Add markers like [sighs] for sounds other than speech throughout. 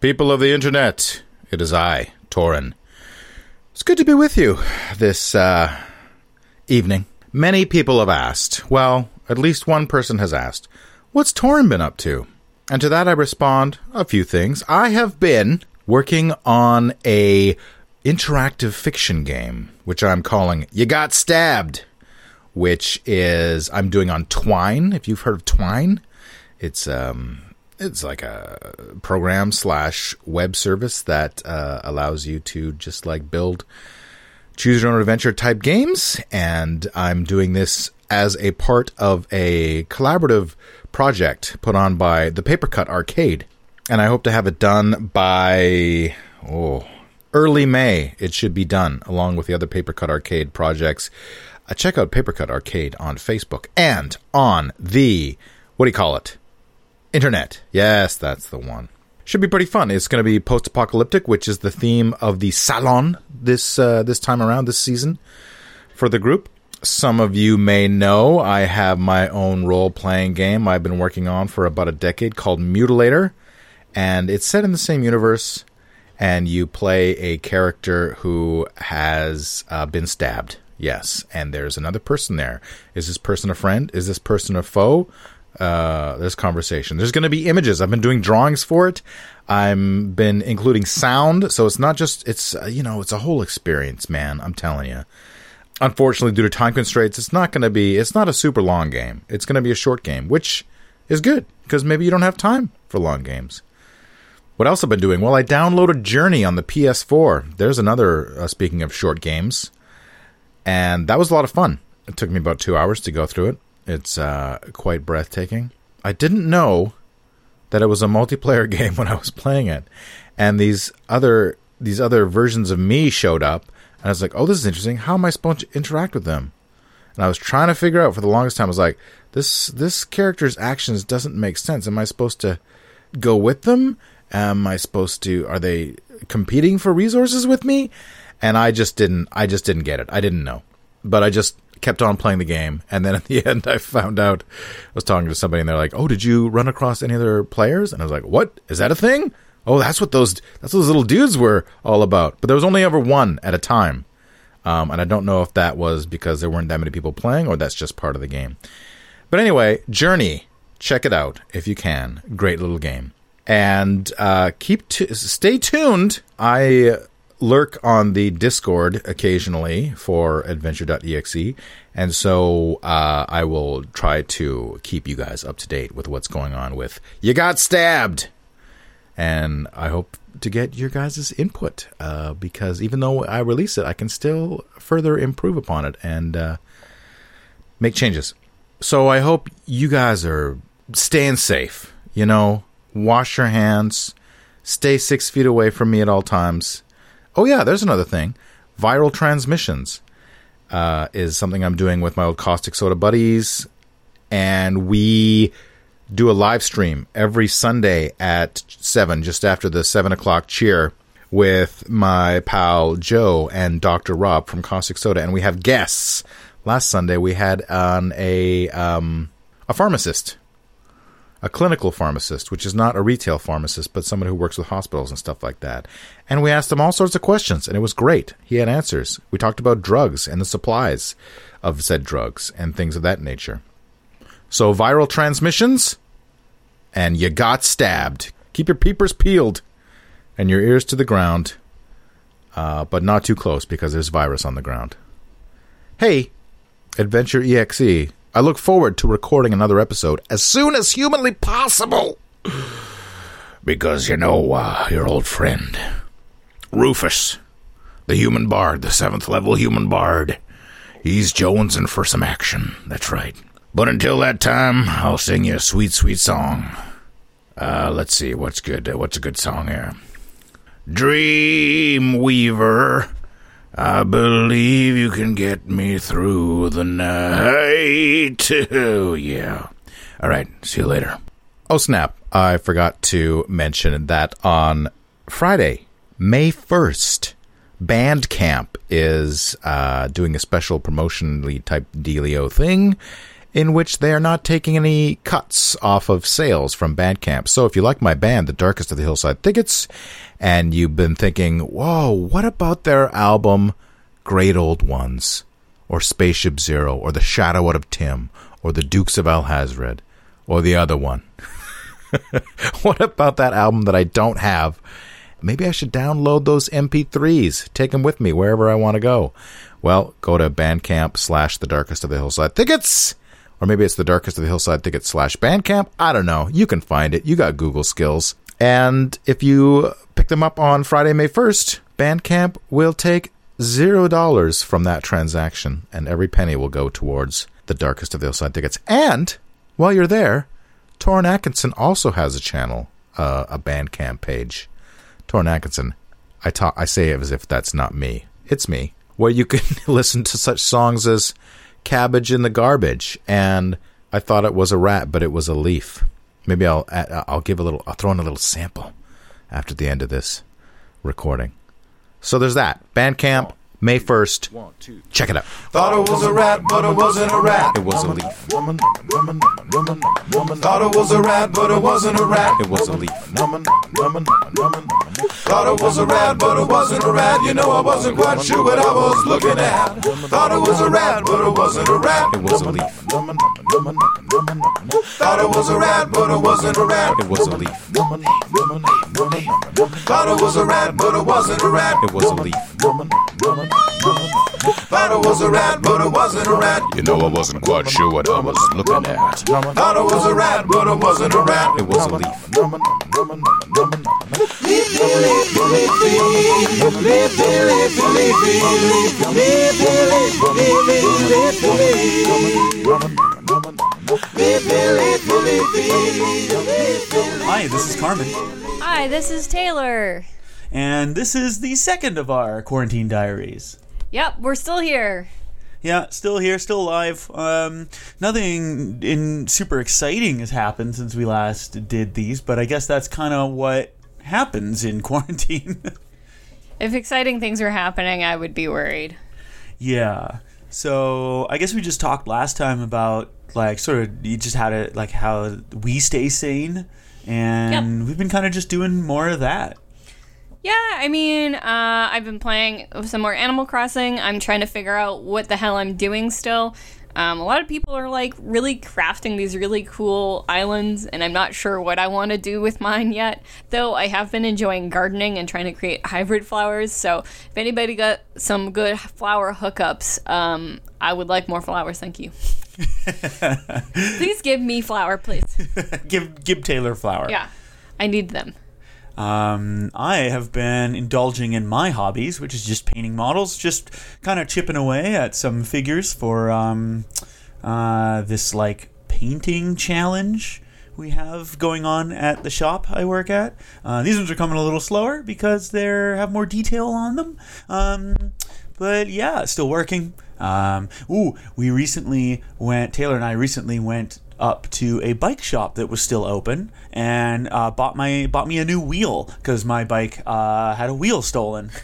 People of the internet, it is I, Toren. It's good to be with you this uh, evening. Many people have asked, well, at least one person has asked, what's Toren been up to? And to that I respond, a few things. I have been working on a interactive fiction game, which I'm calling You Got Stabbed, which is I'm doing on Twine. If you've heard of Twine, it's um it's like a program slash web service that uh, allows you to just like build choose your own adventure type games. And i'm doing this as a part of a collaborative project put on by the papercut arcade. And i hope to have it done by oh early may. It should be done along with the other papercut arcade projects. Uh, check out papercut arcade on facebook and on the what do you call it Internet. Yes, that's the one. Should be pretty fun. It's going to be post-apocalyptic, which is the theme of the salon this uh, this time around this season for the group. Some of you may know I have my own role-playing game I've been working on for about a decade called Mutilator, and it's set in the same universe. And you play a character who has uh, been stabbed. Yes, and there's another person there. Is this person a friend? Is this person a foe? Uh, this conversation. There's going to be images. I've been doing drawings for it. I'm been including sound, so it's not just it's uh, you know it's a whole experience, man. I'm telling you. Unfortunately, due to time constraints, it's not going to be. It's not a super long game. It's going to be a short game, which is good because maybe you don't have time for long games. What else I've been doing? Well, I downloaded Journey on the PS4. There's another. Uh, speaking of short games, and that was a lot of fun. It took me about two hours to go through it. It's uh, quite breathtaking. I didn't know that it was a multiplayer [laughs] game when I was playing it, and these other these other versions of me showed up, and I was like, "Oh, this is interesting. How am I supposed to interact with them?" And I was trying to figure out for the longest time. I was like, "This this character's actions doesn't make sense. Am I supposed to go with them? Am I supposed to? Are they competing for resources with me?" And I just didn't. I just didn't get it. I didn't know, but I just kept on playing the game, and then at the [laughs] end, I found out I was talking to somebody, and they're like, "Oh, did you run across any other players?" And I was like, "What is that a thing?" Oh, that's what those that's what those little dudes were all about. But there was only ever one at a time, um, and I don't know if that was because there weren't that many people playing, or that's just part of the game. But anyway, Journey, check it out if you can. Great little game, and uh, keep t- stay tuned. I lurk on the Discord occasionally for adventure.exe, and so uh, I will try to keep you guys up to date with what's going on with You Got Stabbed. And I hope to get your guys' input uh, because even though I release it, I can still further improve upon it and uh, make changes. So I hope you guys are staying safe. You know, wash your hands, stay six feet away from me at all times Oh yeah, there's another thing. Viral transmissions uh, is something I'm doing with my old caustic soda buddies, and we do a live stream every Sunday at seven, just after the seven o'clock cheer, with my pal Joe and Doctor Rob from Caustic Soda, and we have guests. Last Sunday we had on a um, a pharmacist a clinical pharmacist, which is not a retail pharmacist, but someone who works with hospitals and stuff like that. And we asked him all sorts of questions, and it was great. He had answers. We talked about drugs and the supplies of said drugs and things of that nature. So, viral transmissions, and you got stabbed. Keep your peepers peeled and your ears to the ground, uh, but not too close because there's virus on the ground. Hey, Adventure EXE I look forward to recording another episode as soon as humanly possible. Because, you know, uh, your old friend, Rufus, the human bard, the seventh level human bard, he's jonesing for some action. That's right. But until that time, I'll sing you a sweet, sweet song. Uh, let's see, what's good? Uh, what's a good song here? Dream Weaver I believe you can get me through the night. [laughs] Oh, yeah. All right. See you later. Oh, snap. I forgot to mention that on Friday, May 1st, Bandcamp is uh, doing a special promotionally type dealio thing. In which they are not taking any cuts off of sales from Bandcamp. So if you like my band, The Darkest of the Hillside Thickets, and you've been thinking, whoa, what about their album Great Old Ones, or Spaceship Zero, or The Shadow Out of Tim, or The Dukes of Alhazred, or the other one? [laughs] what about that album that I don't have? Maybe I should download those MP3s, take them with me wherever I want to go. Well, go to Bandcamp slash The Darkest of the Hillside Thickets. Or maybe it's The Darkest of the Hillside Thickets slash Bandcamp. I don't know. You can find it. You got Google skills. And if you pick them up on Friday, May 1st, Bandcamp will take zero dollars from that transaction, and every penny will go towards The Darkest of the Hillside Thickets. And while you're there, Toren Atkinson also has a channel, uh, a Bandcamp page. Toren Atkinson, I talk, I say it as if that's not me. It's me. Where you can [laughs] listen to such songs as "Cabbage in the Garbage" and "I thought it was a rat, but it was a leaf." Maybe I'll I'll give a little. I'll throw in a little sample after the end of this recording. So there's that Bandcamp. May 1st. Check it out. Thought it was a rat, but it wasn't a rat. It was a leaf. Woman, woman, woman, woman. Thought it was a rat, but it wasn't a rat. It was a leaf. Woman, woman, woman. Thought it was a rat, but it wasn't a rat. You know I wasn't quite sure what I was looking at. Thought it was a rat, but it wasn't a rat. It was a leaf. Woman, woman, woman. Thought it was a rat, but it wasn't a rat. It was a leaf. Thought it was a rat, but it wasn't a rat. It was a leaf. Thought it was a rat, but it wasn't a rat. You know I wasn't quite sure what I was looking at. Thought it was a rat, but it wasn't a rat. It was a leaf. Hi, this is Carmen, Hi, this is Taylor. and this is the second of our quarantine diaries. Yep, we're still here. Yeah, still here, still alive. Um, nothing in super exciting has happened since we last did these, but I guess that's kind of what happens in [laughs] quarantine. If exciting things were happening, I would be worried. yeah. So I guess we just talked last time about like sort of you just how to like how we stay sane, and we've been kind of just doing more of that. Yeah, I mean, uh, I've been playing some more Animal Crossing. I'm trying to figure out what the hell I'm doing still. Um, a lot of people are like really crafting these really cool islands, and I'm not sure what I want to do with mine yet. Though I have been enjoying gardening and trying to create hybrid flowers. So if anybody got some good flower hookups, um, I would like more flowers. Thank you. [laughs] please give me flower, please. [laughs] give give Taylor flower. Yeah, I need them. Um, I have been indulging in my hobbies, which is just painting models, just kind of chipping away at some figures for um, uh, this like painting challenge we have going on at the shop I work at. Uh, these ones are coming a little slower because they have more detail on them. Um, but yeah, still working. Um, ooh, we recently went. Taylor and I recently went up to a bike shop that was still open and uh, bought my bought me a new wheel because my bike uh, had a wheel stolen. [laughs]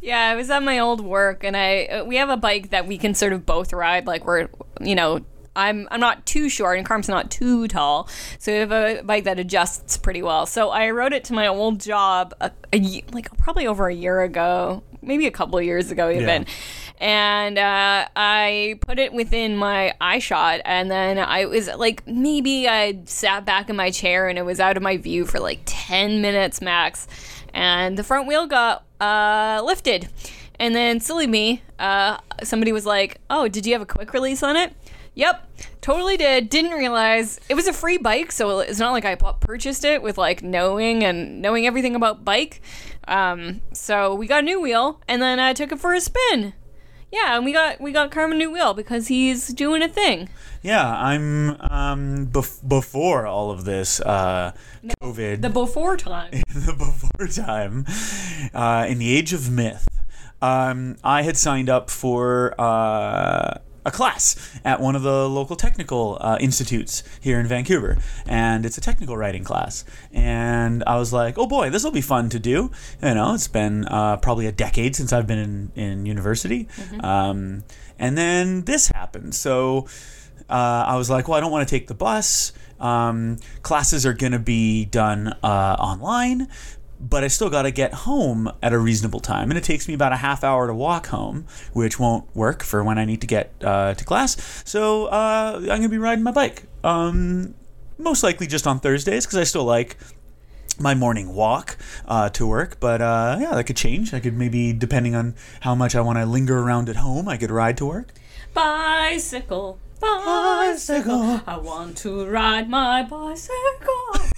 Yeah, I was at my old work, and I uh, we have a bike that we can sort of both ride. Like we're, you know, I'm I'm not too short, and Carm's not too tall, so we have a bike that adjusts pretty well. So I rode it to my old job, a, a like probably over a year ago, maybe a couple of years ago even. And uh, I put it within my eye shot, and then I was like, maybe I sat back in my chair and it was out of my view for like 10 minutes max. And the front wheel got uh, lifted. And then, silly me, uh, somebody was like, Oh, did you have a quick release on it? Yep, totally did. Didn't realize it was a free bike, so it's not like I pu- purchased it with like knowing and knowing everything about bike. Um, so we got a new wheel, and then I took it for a spin. Yeah, and we got we got Carmen a new wheel because he's doing a thing. Yeah, I'm um, bef- before all of this uh, COVID. The before time. [laughs] the before time, uh, in the age of myth, um, I had signed up for uh, a class at one of the local technical uh, institutes here in Vancouver, and it's a technical writing class. And I was like, "Oh boy, this will be fun to do." You know, it's been uh, probably a decade since I've been in, in university, um, and then this happened. So uh, I was like, well, I don't want to take the bus. Um, classes are going to be done uh, online, but I still got to get home at a reasonable time. And it takes me about a half hour to walk home, which won't work for when I need to get uh, to class. So uh, I'm going to be riding my bike. Um, most likely just on Thursdays because I still like my morning walk uh, to work. But uh, yeah, that could change. I could maybe, depending on how much I want to linger around at home, I could ride to work. Bicycle, bicycle. I want to ride my bicycle.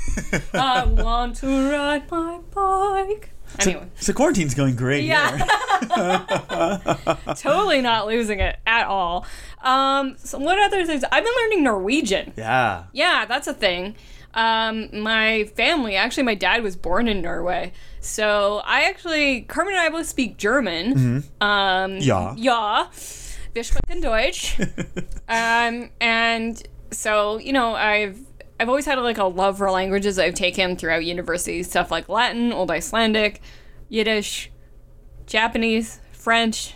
I want to ride my bike. Anyway, So quarantine's going great. Yeah. here. [laughs] [laughs] totally not losing it at all. Um, so what other things? I've been learning Norwegian. yeah. Yeah, that's a thing. Um, my family, actually, my dad was born in Norway. So I actually, Carmen and I both speak German. Um, Yeah. Ja. Wir sprechen Deutsch. [laughs] um, and so, you know, I've I've always had like a love for languages I've taken throughout university, stuff like Latin, Old Icelandic, Yiddish, Japanese, French,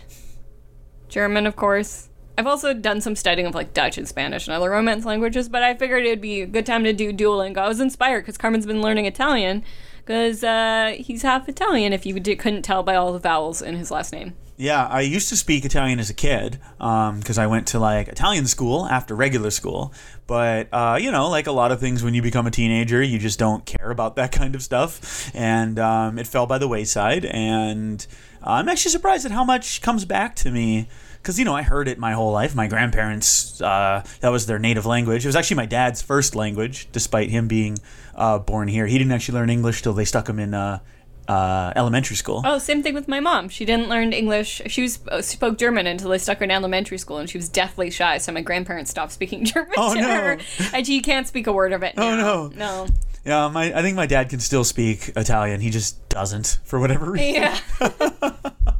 German, of course. I've also done some studying of like Dutch and Spanish and other Romance languages, but I figured it'd be a good time to do Duolingo. I was inspired because Carmen's been learning Italian because uh, he's half Italian, if you d- couldn't tell by all the vowels in his last name. Yeah, I used to speak Italian as a kid because I went to like Italian school after regular school. But uh, you know, like a lot of things, when you become a teenager, you just don't care about that kind of stuff, and um, it fell by the wayside. And I'm actually surprised at how much comes back to me. Because you know, I heard it my whole life. My grandparents, uh, that was their native language. It was actually my dad's first language, despite him being uh, born here. He didn't actually learn English till they stuck him in uh, uh, elementary school. Oh, same thing with my mom. She didn't learn English. She was, uh, spoke German until they stuck her in elementary school, and she was deathly shy. So my grandparents stopped speaking [laughs] German Oh, to no. her, and she can't speak a word of it. Oh, no. no. Yeah, my I think my dad can still speak Italian. He just doesn't for whatever reason. Yeah. [laughs]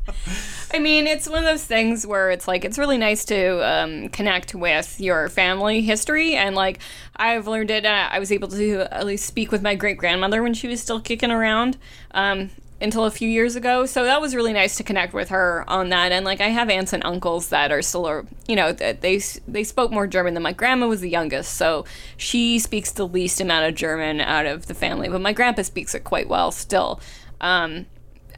I mean, it's one of those things where it's like it's really nice to um, connect with your family history, and like I've learned it. Uh, I was able to at least speak with my great grandmother when she was still kicking around. Um, until a few years ago, so that was really nice to connect with her on that. And like, I have aunts and uncles that are still, you know, that they they spoke more German than my grandma was the youngest, so she speaks the least amount of German out of the family. But my grandpa speaks it quite well still. Um,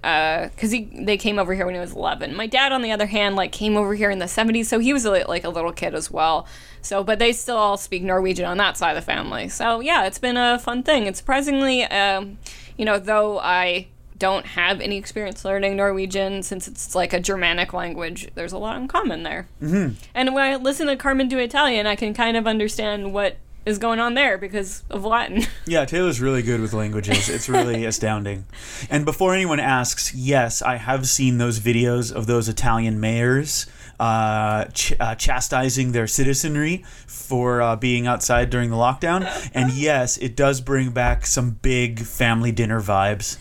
because he they came over here when he was 11 my dad on the other hand like came over here in the 70s so he was a, like a little kid as well. So but they still all speak norwegian on that side of the family. So yeah it's been a fun thing. And surprisingly um, you know though i don't have any experience learning norwegian since it's like a germanic language there's a lot in common there. Mm-hmm. and when i listen to carmen do italian i can kind of understand what is going on there because of latin [laughs] Yeah, Taylor's really good with languages. It's really [laughs] astounding. And before anyone asks, yes, I have seen those videos of those Italian mayors uh, ch- uh, chastising their citizenry for uh, being outside during the lockdown. And yes, it does bring back some big family dinner vibes.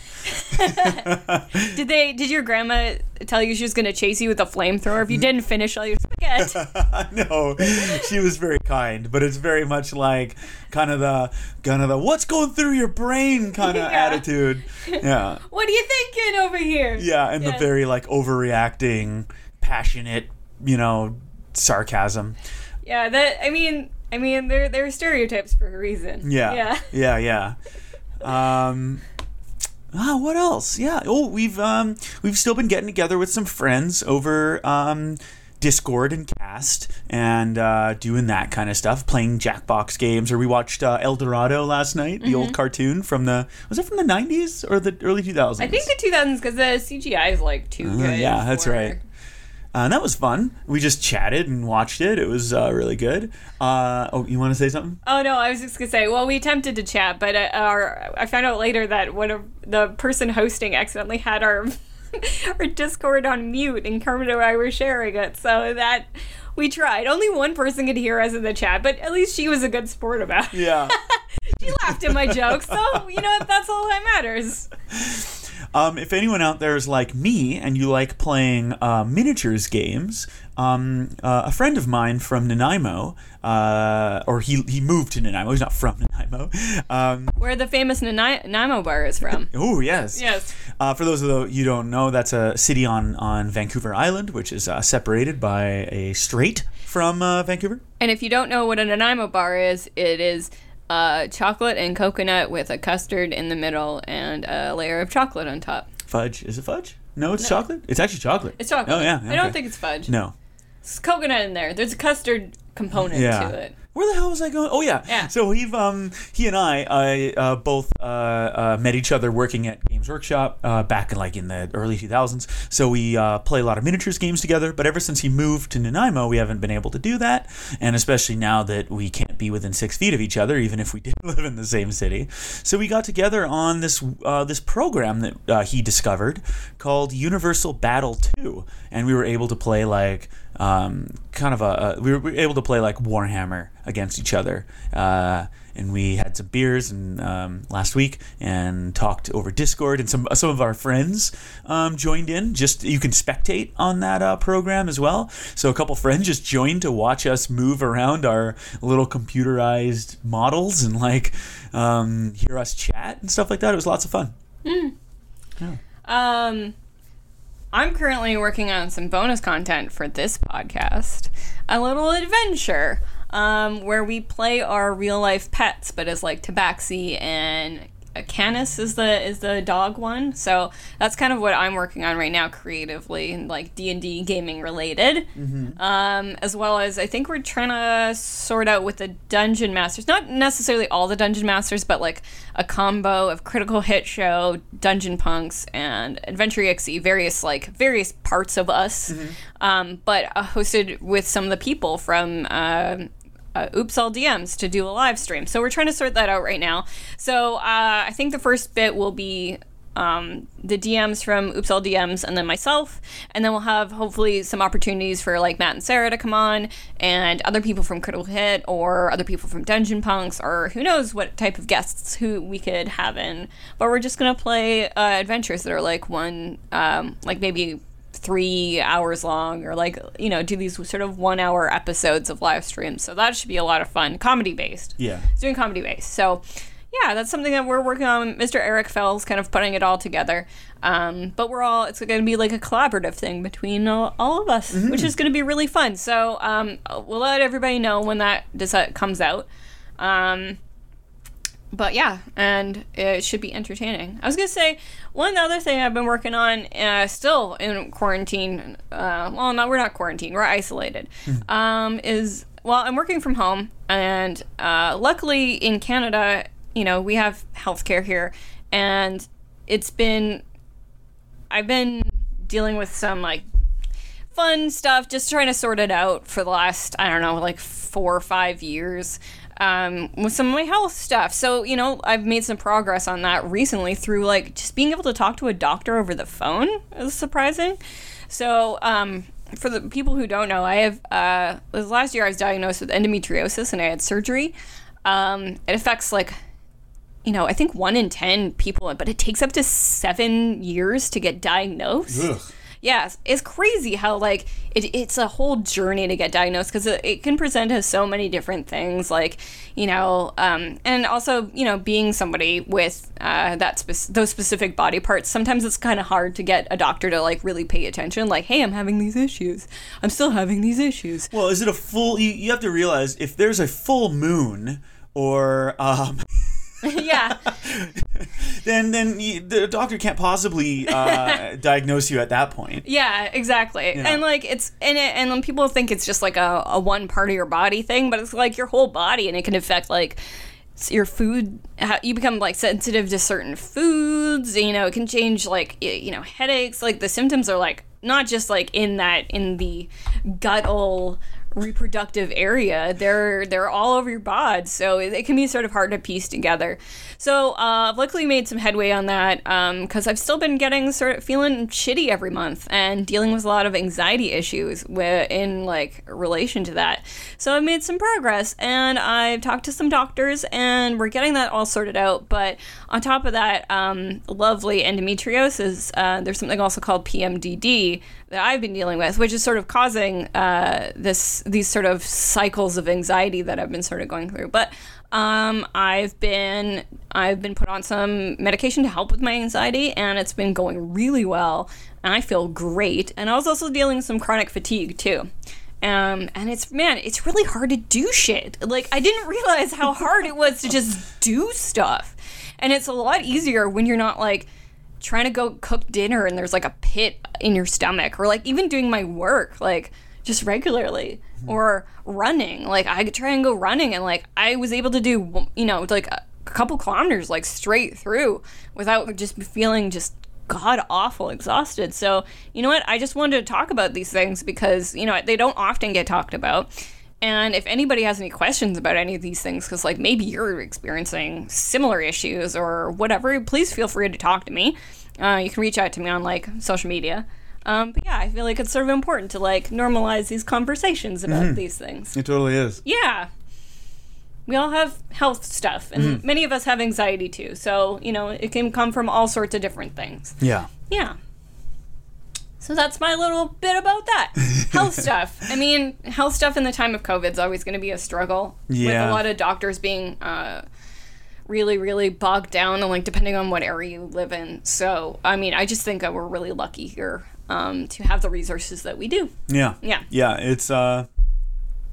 [laughs] Did they? Did your grandma tell you she was going to chase you with a flamethrower if you didn't finish all your spaghetti? [laughs] no, she was very kind, but it's very much like kind of the kind of the what's going through your brain kind of [laughs] Yeah. attitude. Yeah. what are you thinking over here? Yeah, and the very like overreacting, passionate, you know, sarcasm. Yeah, that. I mean, I mean, they're they're stereotypes for a reason. Yeah. Yeah. Yeah, yeah. Um Ah, what else? Yeah. Oh, we've um we've still been getting together with some friends over um Discord and Kast and uh, doing that kind of stuff, playing Jackbox games. Or we watched uh, El Dorado last night, the old cartoon from the was it from the '90s or the early 2000s? Mm-hmm. I think the 2000s because the CGI is like too good. Uh, yeah, that's right. Uh, and that was fun. We just chatted and watched it. It was uh, really good. Uh, oh, you want to say something? Oh no, I was just gonna say. Well, we attempted to chat, but uh, our I found out later that one of the person hosting accidentally had our [laughs] our Discord on mute, and Kermit and I were sharing it. So that we tried. Only one person could hear us in the chat, but at least she was a good sport about it. Yeah. [laughs] She laughed at my jokes, so you know? That's all that matters. [laughs] Um, if anyone out there is like me and you like playing uh, miniatures games, um, uh, a friend of mine from Nanaimo, uh, or he, he moved to Nanaimo, he's not from [laughs] Nanaimo. Um, Where the famous Nanaimo bar is from. [laughs] oh, yes. Yes. Uh, for those of you who don't know, that's a city on, on Vancouver Island, which is uh, separated by a strait. from uh, Vancouver. And if you don't know what a Nanaimo bar is, it is uh, chocolate and coconut with a custard in the middle and a layer of chocolate on top. Fudge. Is it fudge? No, it's chocolate. It's actually chocolate. It's chocolate. Oh yeah. I don't think it's fudge. No. It's coconut in there. There's a custard component Yeah. to it. Where the hell was I going? Oh yeah. Yeah. So we've um he and I I uh, both uh, uh, met each other working at Games Workshop uh, back in like in the early 2000s. So we uh, play a lot of miniatures games together. But ever since he moved to Nanaimo, we haven't been able to do that. And especially now that we can't be within six feet of each other, even if we [laughs] did live in the same city. So we got together on this uh, this program that uh, he discovered called Universal Battle 2, and we were able to play like um, kind of a, a we were able to play like Warhammer against each other. Uh, and we had some beers and um, last week and talked over Discord and some some of our friends um, joined in. Just you can spectate on that uh, program as well. So a couple friends just joined to watch us move around our little computerized models and like um, hear us chat and stuff like that. It was lots of fun. Um, I'm currently working on some bonus content for this podcast. A little adventure, um, where we play our real life pets, but as like Tabaxi and Canis is the is the dog one. So that's kind of what I'm working on right now, creatively and like D and D gaming related. Um, as well as I think we're trying to sort out with the dungeon masters, not necessarily all the dungeon masters, but like a combo of Critical Hit Show, Dungeon Punks, and Adventure EXE, various like various parts of us, um, but uh, hosted with some of the people from. um uh, Oops All DMs to do a live stream. So we're trying to sort that out right now. So uh, I think the first bit will be um, the DMs from Oops All DMs and then myself. And then we'll have hopefully some opportunities for like Matt and Sarah to come on and other people from Critical Hit or other people from Dungeon Punks or who knows what type of guests who we could have in. But we're just going to play uh, adventures that are like one, um, like maybe three hours long or like you know do these sort of one hour episodes of live streams so that should be a lot of fun. Comedy based. Yeah. it's doing comedy based. So yeah that's something that we're working on. Mr eric fell's kind of putting it all together. Um, but we're all it's going to be like a collaborative thing between all, all of us which is going to be really fun. So um, we'll let everybody know when that does that comes out. Um, but yeah, and it should be entertaining. I was gonna say one other thing I've been working on, uh, still in quarantine. Uh, well, no, we're not quarantined. We're isolated. Um, is well, I'm working from home, and uh, luckily in Canada, you know, we have healthcare here, and it's been. I've been dealing with some like fun stuff, just trying to sort it out for the last, I don't know, like four or five years um, with some of my health stuff. So, you know, I've made some progress on that recently through like just being able to talk to a doctor over the phone is surprising. So, um, for the people who don't know, I have, uh, last year I was diagnosed with endometriosis and I had surgery. Um, it affects like you know, I think one in 10 people, but it takes up to seven years to get diagnosed. Yes, it's crazy how, like, it, it's a whole journey to get diagnosed because it, it can present as so many different things, like, you know, um, and also, you know, being somebody with uh, that spec- those specific body parts, sometimes it's kind of hard to get a doctor to, like, really pay attention. Like, hey, I'm having these issues. I'm still having these issues. Well, is it a full? You, you have to realize if there's a full moon or um, [laughs] [laughs] yeah. [laughs] then then you, the doctor can't possibly uh, [laughs] diagnose you at that point. Yeah, exactly. And like it's and it, and then people think it's just like a, a one part of your body thing, but it's like your whole body, and it can affect like your food. How you become like sensitive to certain foods. You know, it can change like you know headaches. Like the symptoms are like not just like in that in the guttal reproductive area. They're they're all over your bod. So it, it can be sort of hard to piece together. So uh, I've luckily made some headway on that because I've still been getting sort of feeling shitty every month and dealing with a lot of anxiety issues in like relation to that. So I've made some progress and I've talked to some doctors and we're getting that all sorted out. But on top of that um, lovely endometriosis uh, there's something also called PMDD that I've been dealing with, which is sort of causing uh, this these sort of cycles of anxiety that I've been sort of going through. But um, I've been I've been put on some medication to help with my anxiety, and it's been going really well, and I feel great. And I was also dealing with some chronic fatigue too. Um, and it's man, it's really hard to do shit. Like I didn't realize how hard it was to just do stuff. And it's a lot easier when you're not like trying to go cook dinner and there's like a pit in your stomach or like even doing my work like just regularly mm-hmm. or running. Like I could try and go running and like I was able to do you know like a couple kilometers like straight through without just feeling just god awful exhausted. So, you know what? I just wanted to talk about these things because, you know, they don't often get talked about. And if anybody has any questions about any of these things, because like maybe you're experiencing similar issues or whatever, please feel free to talk to me. Uh, you can reach out to me on like social media. Um, but yeah, I feel like it's sort of important to like normalize these conversations about these things. It totally is. Yeah. We all have health stuff, and many of us have anxiety too. So, you know, it can come from all sorts of different things. Yeah. Yeah. So that's my little bit about that. [laughs] health stuff. I mean, health stuff in the time of COVID is always going to be a struggle. Yeah. With a lot of doctors being uh, really, really bogged down, and like depending on what area you live in. So, I mean, I just think that we're really lucky here um, to have the resources that we do. Yeah. Yeah. Yeah. It's uh,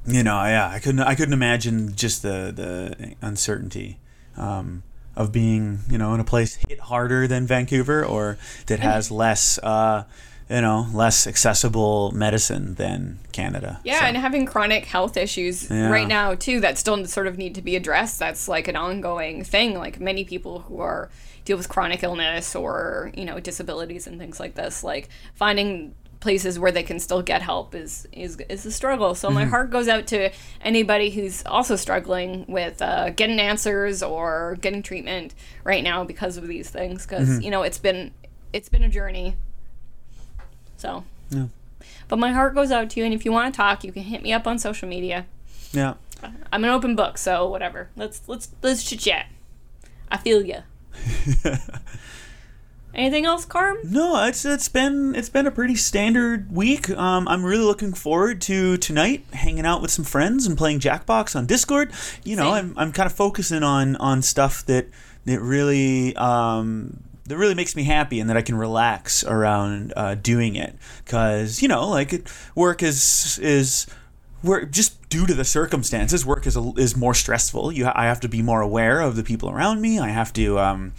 you know, yeah. I couldn't. I couldn't imagine just the the uncertainty. Um, of being, you know, in a place hit harder than Vancouver or that has less, uh, you know, less accessible medicine than Canada. Yeah, So- and having chronic health issues Yeah. right now too that still sort of need to be addressed. That's like an ongoing thing. Like many people who are deal with chronic illness or you know disabilities and things like this, like finding places where they can still get help is is is a struggle. So Mm-hmm. my heart goes out to anybody who's also struggling with uh, getting answers or getting treatment right now because of these things. Because Mm-hmm. you know it's been it's been a journey. So. Yeah. But my heart goes out to you, and if you want to talk, you can hit me up on social media. yeah. I'm an open book, so whatever. Let's let's let's chit chat. I feel you. [laughs] Anything else, Carm? No, it's it's been it's been a pretty standard week. Um, I'm really looking forward to tonight, hanging out with some friends and playing Jackbox on Discord. You know, Same. I'm, I'm kind of focusing on on stuff that that really um, that really makes me happy and that I can relax around uh, doing it. Because you know, like work is is work just due to the circumstances. Work is a, is more stressful. You I have to be more aware of the people around me. I have to. Um,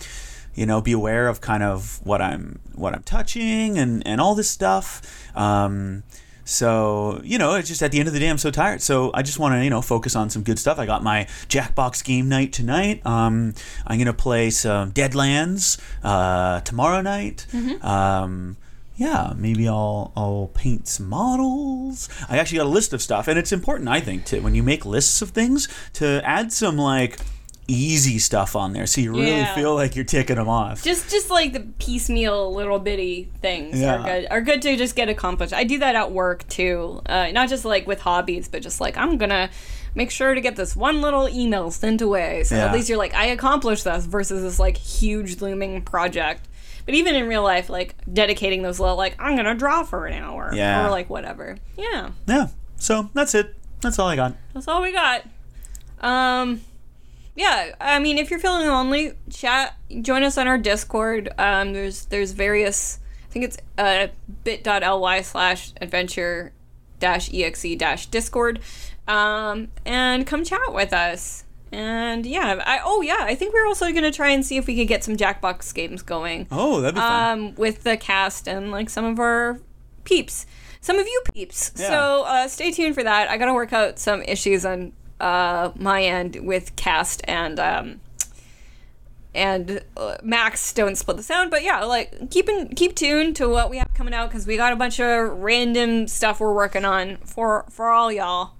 you know be aware of kind of what i'm what i'm touching and and all this stuff um so you know it's just at the end of the day i'm so tired. So i just want to you know focus on some good stuff. I got my jackbox game night tonight. Um i'm gonna play some deadlands uh tomorrow night. Um yeah, maybe I'll I'll paint some models. I actually got a list of stuff, and it's important, I think, to when you make lists of things to add some like easy stuff on there, so you really Yeah. feel like you're ticking them off. Just just like the piecemeal little bitty things Yeah. are good. Are good to just get accomplished. I do that at work too. Uh, not just like with hobbies, but just like I'm gonna make sure to get this one little email sent away. So Yeah. at least you're like I accomplished this versus this like huge looming project. But even in real life, like dedicating those little like I'm gonna draw for an hour Yeah. or like whatever. Yeah. yeah, so that's it. That's all I got. That's all we got. Um, yeah, I mean, if you're feeling lonely, chat. Join us on our Discord. Um, there's there's various. I think it's uh, bit.ly slash adventure dash exe dash Discord. Um, and come chat with us. And yeah, I oh yeah, I think we're also gonna try and see if we could get some Jackbox games going Oh, that'd be fun. um, with the cast and like some of our peeps, some of you peeps. Yeah. So uh, stay tuned for that. I gotta work out some issues on uh, my end with Kast and um, and uh, Max don't split the sound, but yeah, like keep in, keep tuned to what we have coming out because we got a bunch of random stuff we're working on for for all y'all,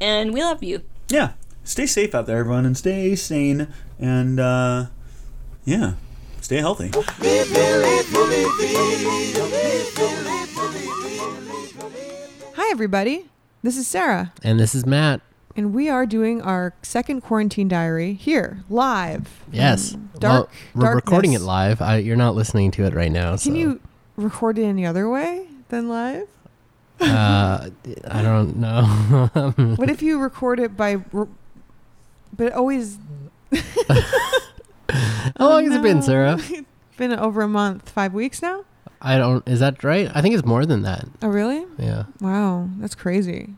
and we love you. yeah, stay safe out there, everyone, and stay sane, and uh, yeah, stay healthy. Hi, everybody. This is Sarah, And this is Matt. And we are doing our second quarantine diary here, live. Yes. in Dark. well, we're recording it live. I, you're not listening to it right now. Can so, you record it any other way than live? Uh, I don't know. [laughs] what if you record it by, re- but always [laughs] How long has it been, no. Sarah? [laughs] been over a month, five weeks now? I don't. Is that right? I think it's more than that. Oh, really? Yeah, Wow, that's crazy.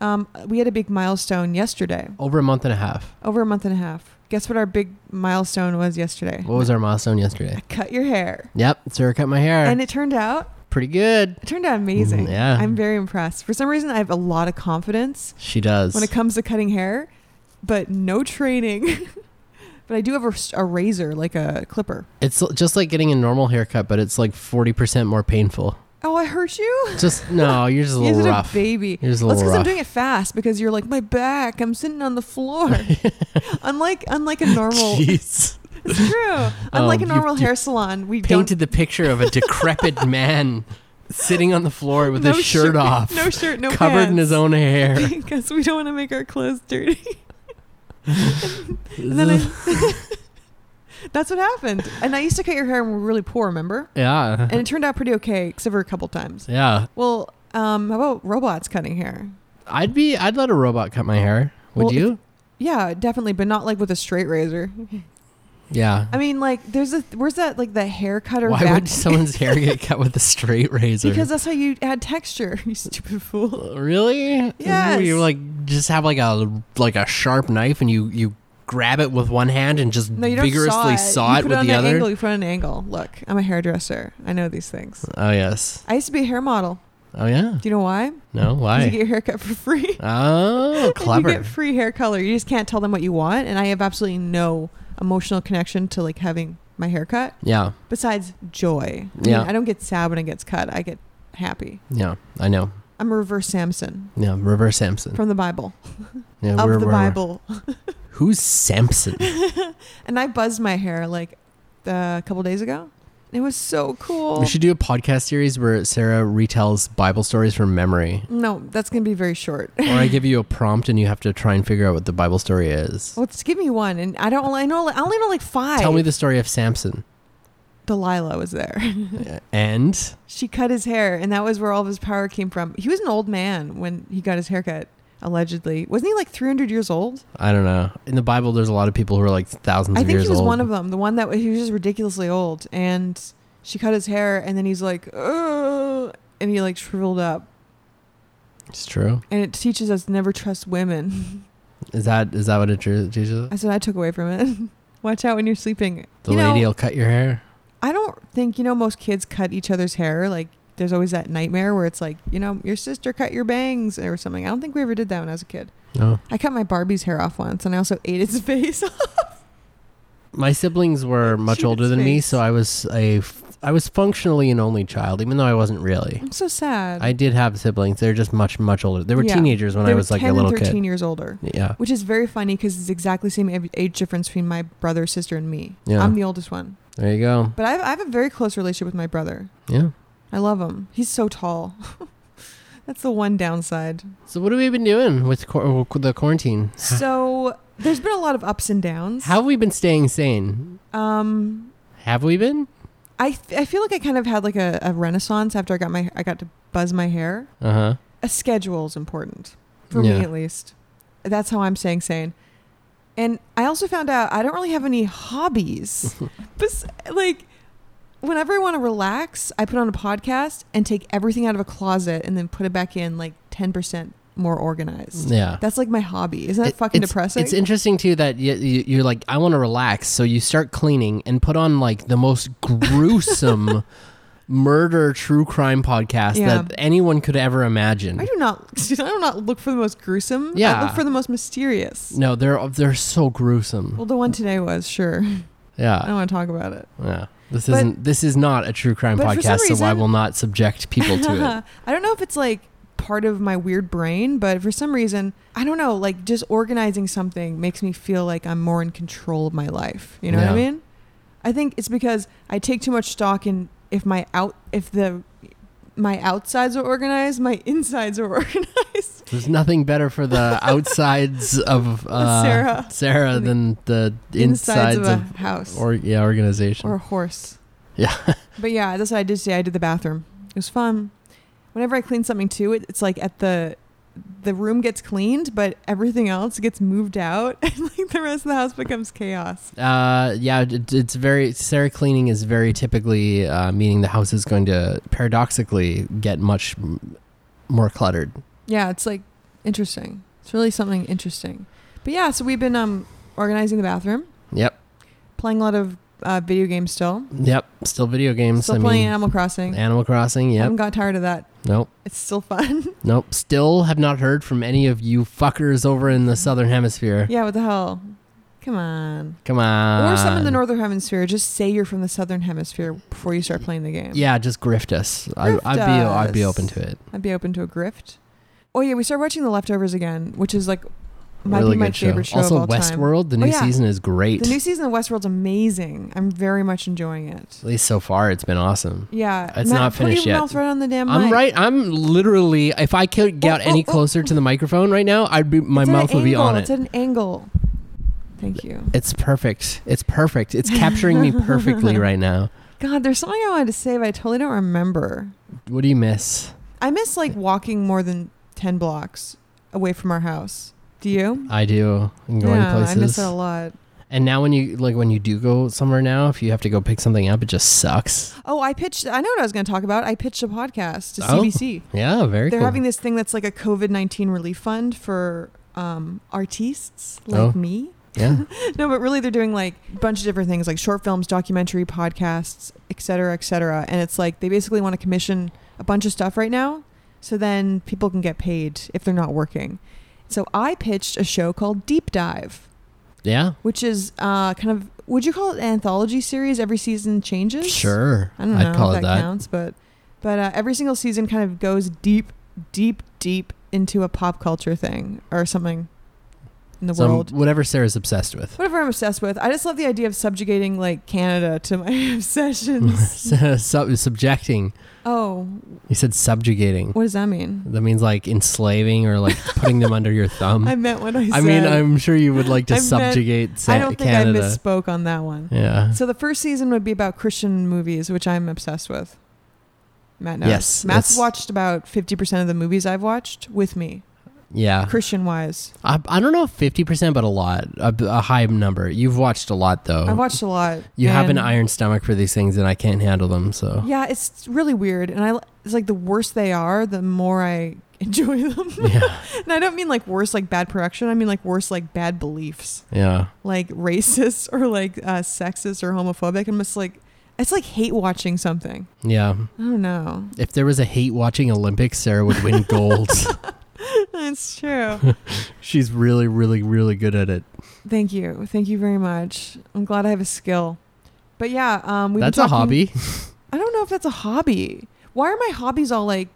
Um, we had a big milestone yesterday, over a month and a half. over a month and a half. Guess what our big milestone was yesterday? What was our milestone yesterday? Cut your hair. Yep, Sarah cut my hair. And it turned out, Pretty good. it turned out amazing. Mm, yeah. I'm very impressed. For some reason, I have a lot of confidence She does. when it comes to cutting hair, but no training. [laughs] but I do have a, a razor, like a clipper. it's just like getting a normal haircut, but it's like forty percent more painful. Oh, I hurt you? Just no, [laughs] you're just a You're little such rough. a baby. You're just a little because I'm doing it fast because you're like my back. I'm sitting on the floor. [laughs] unlike unlike a normal. Jeez. [laughs] It's true. Unlike Oh, a normal hair salon, we Painted the picture of a decrepit man sitting on the floor with don't, his shirt off, No shirt, no covered in his own hair. because we don't want to make our clothes dirty. and then I, that's what happened. And I used to cut your hair when we were really poor, remember? yeah, And it turned out pretty okay, except for a couple times. yeah. Well, um, how about robots cutting hair? I'd be. I'd let a robot cut my hair. Would Well, you? Yeah, definitely, but not like with a straight razor. Yeah. I mean, like, there's a where's that like the hair cutter? Why vac- would someone's hair get [laughs] cut with a straight razor? Because that's how you add texture. [laughs] You stupid fool. really? Yeah. You like just have like a like a sharp knife and you you grab it with one hand and just No, you don't vigorously saw saw you it put with on the an other. Angle, you put on an angle. Look, I'm a hairdresser. I know these things. Oh yes. I used to be a hair model. Oh yeah. Do you know why? No, Why? You get your hair cut for free. [laughs] oh, [laughs] clever. You get free hair color. You just can't tell them what you want. And I have absolutely no emotional connection to like having my hair cut yeah. besides joy. I Yeah. mean, I don't get sad when it gets cut. I get happy. Yeah. I know. I'm a reverse Samson Yeah. Reverse Samson. from the Bible. yeah, [laughs] of we're- the we're- Bible. Who's Samson? [laughs] And I buzzed my hair like uh, a couple days ago. It was so cool. we should do a podcast series where Sarah retells Bible stories from memory. no, that's gonna be very short. or I give [laughs] you a prompt and you have to try and figure out what the Bible story is. Well, just give me one, and I don't. I know. I only know like five. Tell me the story of Samson. Delilah was there. [laughs] And she cut his hair, and that was where all of his power came from. He was an old man when he got his haircut. Allegedly, wasn't he like 300 years old? I don't know. In the Bible, there's a lot of people who are like thousands I of think he was old. one of them. The one that he was just ridiculously old, and she cut his hair, and then he's like, "Ugh," and he like shriveled up. It's true. And it teaches us never trust women. [laughs] Is that is that what it teaches? us? That's what I took away from it. [laughs] Watch out when you're sleeping. The you know, lady will cut your hair. I don't think you know most kids cut each other's hair. Like there's always that nightmare where it's like you know your sister cut your bangs or something. I don't think we ever did that when I was a kid. No. I cut my Barbie's hair off once, and I also ate its [laughs] face. My siblings were [laughs] much older than me, so I was a I was functionally an only child, even though I wasn't really. I'm so sad. I did have siblings. They're just much much older. They were Yeah. teenagers when They I was like a little and 13 kid. years older, Yeah. which is very funny because it's exactly the same age difference between my brother, sister, and me. Yeah. I'm the oldest one, There you go. but I have, I have a very close relationship with my brother. Yeah. I love him. He's so tall. [laughs] That's the one downside. So what have we been doing with qu- with the quarantine? [laughs] So there's been a lot of ups and downs. How have we been staying sane? Um, Have we been? I I feel like I kind of had like a, a renaissance after I got my I got to buzz my hair. Uh huh. A schedule is important for Yeah. me at least. That's how I'm staying sane. And I also found out I don't really have any hobbies. [laughs] Bes- like whenever I want to relax, I put on a podcast and take everything out of a closet and then put it back in like 10% more organized. Yeah. That's like my hobby. Isn't that It- fucking it's, depressing? It's interesting too that you, you, you're like, I want to relax, so you start cleaning and put on like the most gruesome [laughs] murder true crime podcast Yeah. that anyone could ever imagine. I do not [laughs] I do not look for the most gruesome. Yeah, I look for the most mysterious. No, they're they're so gruesome. Well, the one today was sure. Yeah, I don't want to talk about it. yeah. This But- isn't this is not a true crime but for some podcast, so I will not subject people to it. [laughs] I don't know if it's like part of my weird brain, but for some reason, I don't know, like just organizing something makes me feel like I'm more in control of my life. You know what I mean? I think it's because I take too much stock in if my out if the my outsides are organized, my insides are [laughs] organized. There's nothing better for the [laughs] outsides of uh, Sarah. Sarah than the Insides, insides, of a house or yeah organization. or a horse. yeah, [laughs] But yeah, that's what I did today. I did the bathroom. It was fun. Whenever I clean something too, it, it's like at the the room gets cleaned, but everything else gets moved out, [laughs] and like the rest of the house becomes chaos. Uh, yeah, it, it's very Sarah cleaning is very typically uh, meaning the house is going to paradoxically get much m- more cluttered. Yeah, it's like interesting. It's really something interesting. But yeah, so we've been um organizing the bathroom, Yep, playing a lot of uh, video games still, yep. Still video games. still I playing mean, Animal Crossing. Animal Crossing. I haven't got tired of that. Nope. It's still fun. [laughs] Nope. Still have not heard from any of you fuckers over in the southern hemisphere. yeah, what the hell? Come on. Come on. or some in the northern hemisphere. Just say you're from the southern hemisphere before you start playing the game. Yeah, just grift us. I, Grift I'd be I'd be open to it. I'd be open to a grift. Oh yeah, we started watching The Leftovers again, which is like might really be my good favorite show, Also, of all time. Westworld. The Oh, new yeah. season is great. The new season of Westworld's amazing. I'm very much enjoying it. At least so far, it's been awesome. Yeah, It's not finished put your yet. mouth right on the damn I'm mic. right. I'm literally. If I could get Oh, oh any oh, oh. closer to the microphone right now, I'd be. My It's at an mouth would be angle. on It's it. at an angle. Thank you. It's perfect. It's perfect. It's capturing me perfectly [laughs] right now. God, there's something I wanted to say, but I totally don't remember. What do you miss? I miss like walking more than ten blocks away from our house. Do you? I do. And going yeah, places. I miss it a lot. And now when you like when you do go somewhere now, if you have to go pick something up, it just sucks. Oh, I pitched. I know what I was going to talk about. I pitched a podcast to Oh, CBC. Yeah, very cool. They're cool. having this thing that's like a COVID nineteen relief fund for um, artists like Oh. me. yeah. [laughs] No, but really, they're doing like a bunch of different things, like short films, documentary, podcasts, et cetera, et cetera. And it's like they basically want to commission a bunch of stuff right now, so then people can get paid if they're not working. So I pitched a show called Deep Dive, Yeah. which is uh, kind of would you call it an anthology series? Every season changes. Sure. I don't know I'd call if that, that. counts, but but uh, every single season kind of goes deep, deep, deep into a pop culture thing or something in the Some, world. whatever Sarah's obsessed with. Whatever I'm obsessed with. I just love the idea of subjugating like Canada to my [laughs] obsessions. [laughs] Sub- subjecting. Oh, You said subjugating. what does that mean? That means like enslaving or like [laughs] putting them under your thumb. I meant what I said. I mean, I'm sure you would like to I meant- subjugate Sa- I don't think Canada. I misspoke on that one. yeah. So the first season would be about Christian movies, which I'm obsessed with. Matt knows. Yes, Matt's watched about 50% of the movies I've watched with me, yeah. Christian wise. I, I don't know 50%, but a lot. A, a high number. You've watched a lot, though. I've watched a lot. you have an iron stomach for these things, and I can't handle them, so. Yeah, it's really weird, and I it's like the worse they are, the more I [laughs] enjoy them. Yeah. [laughs] and I don't mean like worse like bad production. I mean like worse like bad beliefs, Yeah. like racist [laughs] or like uh, sexist or homophobic. I'm just like it's like hate watching something. Yeah. I don't know. If there was a hate watching Olympics, Sarah would win gold. It's true. [laughs] She's really, really, really good at it. Thank you, thank you very much. I'm glad I have a skill. But yeah, um, we've been That's a hobby. [laughs] I don't know if that's a hobby. Why are my hobbies all like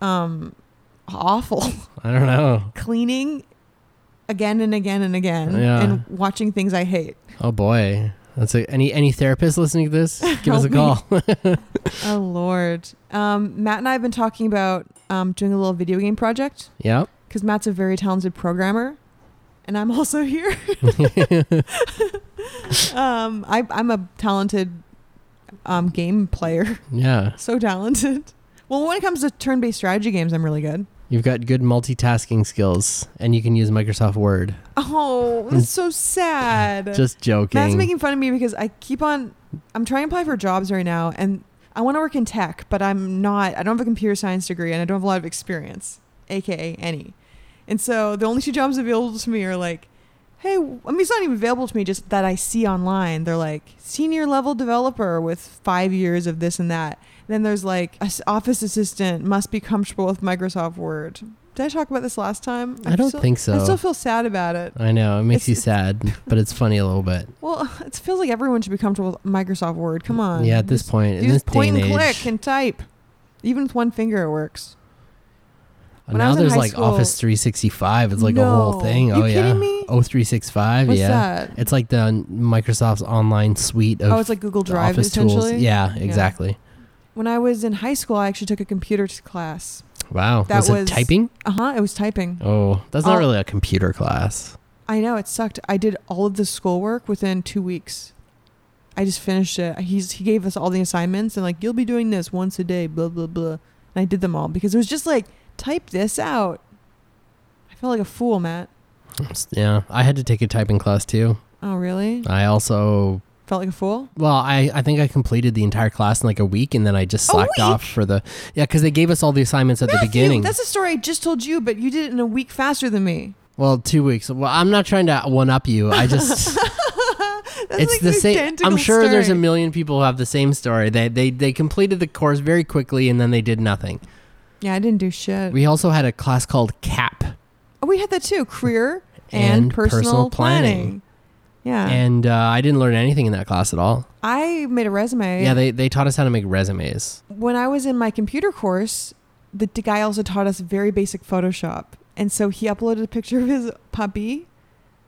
um awful? [laughs] I don't know. cleaning again and again and again Yeah. and watching things I hate. Oh boy. That's a, any any therapist listening to this? Give us a call. Oh Lord. Um, Matt and I have been talking about um, doing a little video game project yeah. because Matt's a very talented programmer, and I'm [laughs] also here. [laughs] um, I, I'm a talented um, game player, Yeah. [laughs] so talented. Well, when it comes to turn-based strategy games, I'm really good. You've got good multitasking skills, and you can use Microsoft Word. Oh, that's so sad. Just joking. Matt's making fun of me because I keep on. I'm trying to apply for jobs right now, and I want to work in tech, but I'm not. I don't have a computer science degree, and I don't have a lot of experience, aka any. And so the only two jobs available to me are like, hey, I mean, it's not even available to me, just that I see online. They're like senior level developer with five years of this and that. Then there's like office assistant must be comfortable with Microsoft Word. Did I talk about this last time? I don't still- think so. I still feel sad about it. I know it makes It's- you sad, [laughs] but it's funny a little bit. Well, [laughs] it feels like everyone should be comfortable with Microsoft Word. Come on. yeah, at this Just- point, you in this just point and and click and type. Even with one finger, it works. when now there's like school- Office 365. It's like a whole No. thing. Oh yeah, me? Oh 365. What's yeah, that? it's like the Microsoft's online suite of Oh, it's like Google Drive Office essentially. tools. Yeah, Yeah. exactly. When I was in high school, I actually took a computer class. Wow, That was, was- it typing? Uh huh. It was typing. Oh, that's not All- really a computer class. I know it sucked. I did all of the schoolwork within two weeks. I just finished it. He's he gave us all the assignments and like you'll be doing this once a day, blah blah blah. And I did them all because it was just like type this out. I felt like a fool, Matt. Yeah, I had to take a typing class too. Oh, really? I also Felt like a fool? Well, I, I think I completed the entire class in like a week, and then I just slacked off for the yeah, because they gave us all the assignments at the beginning. That's a story I just told you, but you did it in a week faster than me. well, two weeks. Well, I'm not trying to one up you. I just [laughs] That's it's like the same. I'm sure there's a million people who have the same story. They they they completed the course very quickly, and then they did nothing. Yeah, I didn't do shit. We also had a class called CAP, oh, we had that too. Career and, And personal, personal planning. planning. Yeah. and uh, I didn't learn anything in that class at all. I made a resume. Yeah, they they taught us how to make resumes. when I was in my computer course, the, guy also taught us very basic Photoshop. And so he uploaded a picture of his puppy,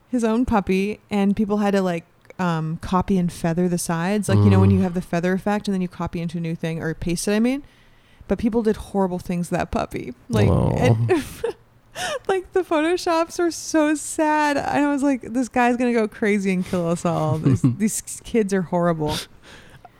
his own puppy, and people had to like um, copy and feather the sides. Like, you know, when Mm. you have the feather effect and then you copy into a new thing or paste it, I mean. But people did horrible things to that puppy. Like. [laughs] [laughs] like the Photoshops were so sad. I was like, this guy's going to go crazy and kill us all. These, [laughs] these kids are horrible.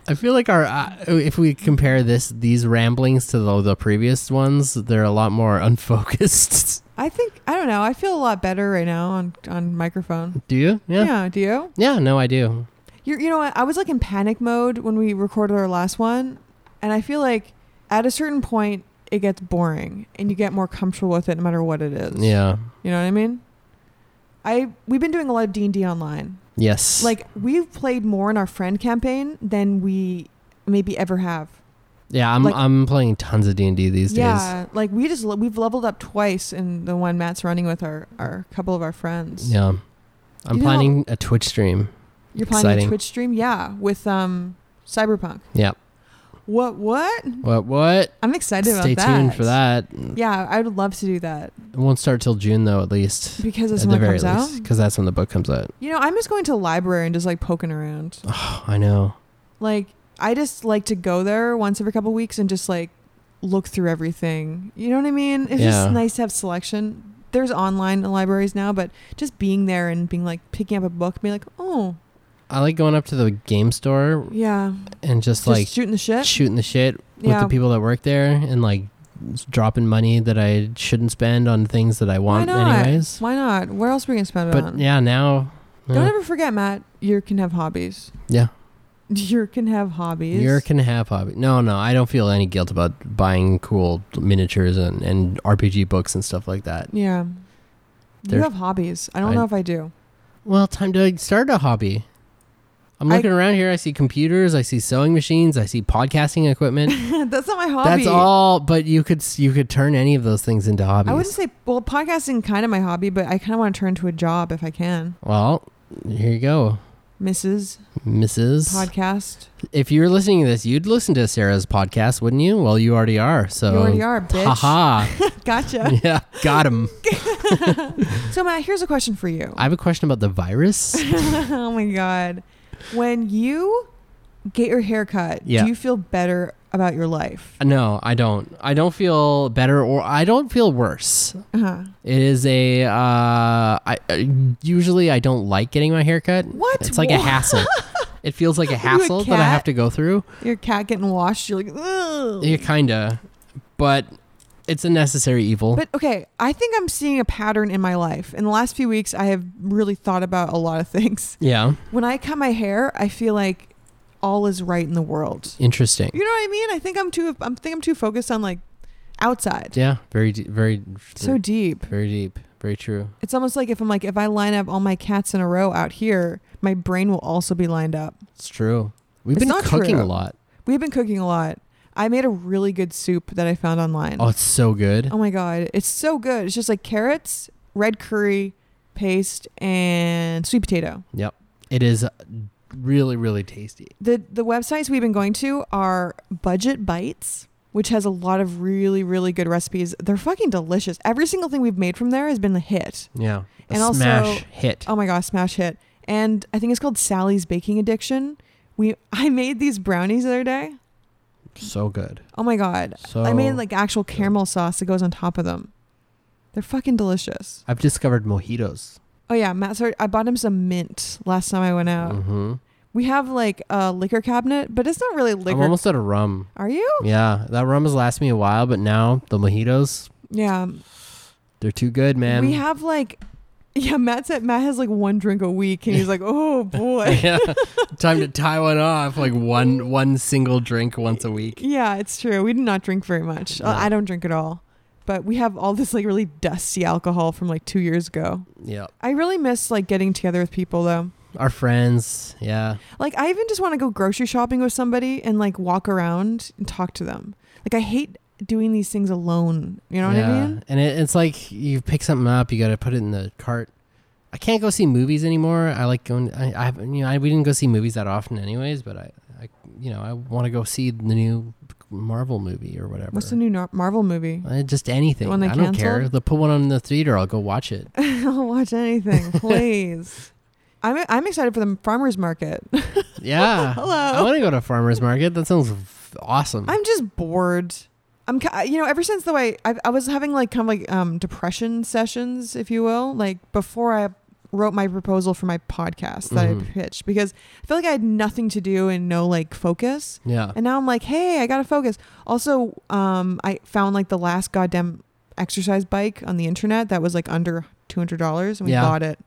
I feel like our uh, if we compare this these ramblings to the, the previous ones, they're a lot more [laughs] unfocused. I think I don't know. I feel a lot better right now on on microphone. Do you? Yeah. Yeah. do you? Yeah, no, I do. You you know what? I was like in panic mode when we recorded our last one, and I feel like at a certain point it gets boring and you get more comfortable with it no matter what it is. Yeah. You know what I mean? I we've been doing a lot of D and D online. Yes. Like we've played more in our friend campaign than we maybe ever have. yeah, I'm like- I'm playing tons of D and D these days. yeah, like we just we've leveled up twice in the one Matt's running with our our couple of our friends. Yeah. I'm You know- planning a Twitch stream. You're planning a Twitch stream, yeah, with um Cyberpunk. Yeah. What? What? What? What? I'm excited Stay about that. Stay tuned for that. Yeah, I would love to do that It won't start till June though, at least. because it's at when the it very comes least, out. because that's when the book comes out. You know, I'm just going to the library and just like poking around. Oh, [sighs] I know. Like, I just like to go there once every couple weeks and just like look through everything. You know what I mean? It's Yeah. just nice to have selection. There's online libraries now, but just being there and being like picking up a book, being like, oh I like going up to the game store yeah, and just, just like shooting the shit. shooting the shit with the people that work there and like dropping money that I shouldn't spend on things that I Why want not? anyways. Why not? Where else are we gonna spend it But on? yeah, now Don't yeah, ever forget, Matt. You can have hobbies. yeah, [laughs] You can have hobbies. you can have hobbies. No, no, I don't feel any guilt about buying cool miniatures and, and RPG books and stuff like that. Yeah. You have hobbies. I don't I- know if I do. Well, time to start a hobby. I'm I- looking around here. I see computers. I see sewing machines. I see podcasting equipment. [laughs] That's not my hobby. That's all. But you could you could turn any of those things into hobbies. I wouldn't say well, podcasting kind of my hobby, but I kind of want to turn to a job if I can. Well, here you go, Mrs. Mrs. Podcast. if you were listening to this, you'd listen to Sarah's podcast, wouldn't you? Well, you already are. So you already are, bitch. Haha. [laughs] Gotcha. [laughs] yeah, got him. so Matt, here's a question for you. I have a question about the virus. oh my god. When you get your hair cut, Yeah. do you feel better about your life? no, I don't. I don't feel better, or I don't feel worse. Uh-huh. It is a. Uh, I uh, usually I don't like getting my hair cut. What? It's like a hassle. [laughs] It feels like a you a hassle that I have to go through. Your cat getting washed, you're like, Ugh. Yeah, kinda, but it's a necessary evil. But okay, I think I'm seeing a pattern in my life. In the last few weeks, I have really thought about a lot of things. yeah, When I cut my hair, I feel like all is right in the world. interesting. You know what I mean? I think I'm too. I'm think I'm too focused on like outside. Yeah, very, de- very, So deep. very deep. Very true. It's almost like if I'm like if I line up all my cats in a row out here, my brain will also be lined up. It's true. We've It's been cooking true. a lot. We've been cooking a lot. I made a really good soup that I found online. Oh, it's so good. Oh my god, it's so good. It's just like carrots, red curry paste, and sweet potato. Yep. It is really, really tasty. The the websites we've been going to are Budget Bytes, which has a lot of really really good recipes. They're fucking delicious. Every single thing we've made from there has been a hit. Yeah. A And also- smash hit. Oh my gosh, smash hit. And I think it's called Sally's Baking Addiction. We [laughs] I made these brownies the other day. So good. Oh my god. So I made like actual caramel sauce that goes on top of them. They're fucking delicious. I've discovered mojitos. Oh yeah, Matt. Sorry, I bought him some mint last time I went out. Mm-hmm. We have like a liquor cabinet, but it's not really liquor. I'm almost out of rum. Are you? Yeah, that rum has lasted me a while, but now the mojitos. Yeah. They're too good, man. we have like, yeah, Matt said Matt has like one drink a week, and he's like, oh boy. [laughs] yeah. Time to tie one off, like one one single drink once a week. Yeah, it's true. We do not drink very much. Uh, No. I don't drink at all. But we have all this like really dusty alcohol from like two years ago. Yeah. I really miss like getting together with people though. Our friends, yeah. Like I even just want to go grocery shopping with somebody and like walk around and talk to them. Like I hate doing these things alone. You know what. I mean? And it, it's like you pick something up, you got to put it in the cart. I can't go see movies anymore. I like going. I, I have- you know I, we didn't go see movies that often, anyways. But I, I you know I want to go see the new Marvel movie or whatever. What's the new Nar- Marvel movie? Uh, just anything. The one they I don't care. They'll put one on the theater. I'll go watch it. [laughs] I'll watch anything, [laughs] please. I'm I'm excited for the farmers market. Yeah. [laughs] Hello. I want to go to farmers market. That sounds awesome. I'm just bored. I'm, you know, ever since the way I, I was having like kind of like um, depression sessions, if you will, like before I wrote my proposal for my podcast that Mhm. I pitched, because I feel like I had nothing to do and no like focus. yeah. And now I'm like, hey, I got to focus. Also, um, I found like the last goddamn exercise bike on the internet that was like under two hundred dollars, and we Yeah. bought it.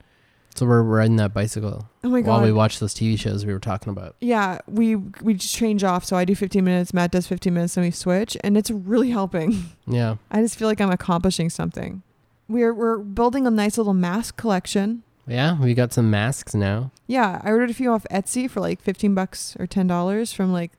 So we're riding that bicycle Oh my god! while we watch those TV shows we were talking about. yeah, we we just change off. So I do 15 minutes, Matt does 15 minutes, and we switch, and it's really helping. [laughs] Yeah. I just feel like I'm accomplishing something. We're we're building a nice little mask collection. Yeah. We got some masks now. Yeah, I ordered a few off Etsy for like 15 bucks or $10 from like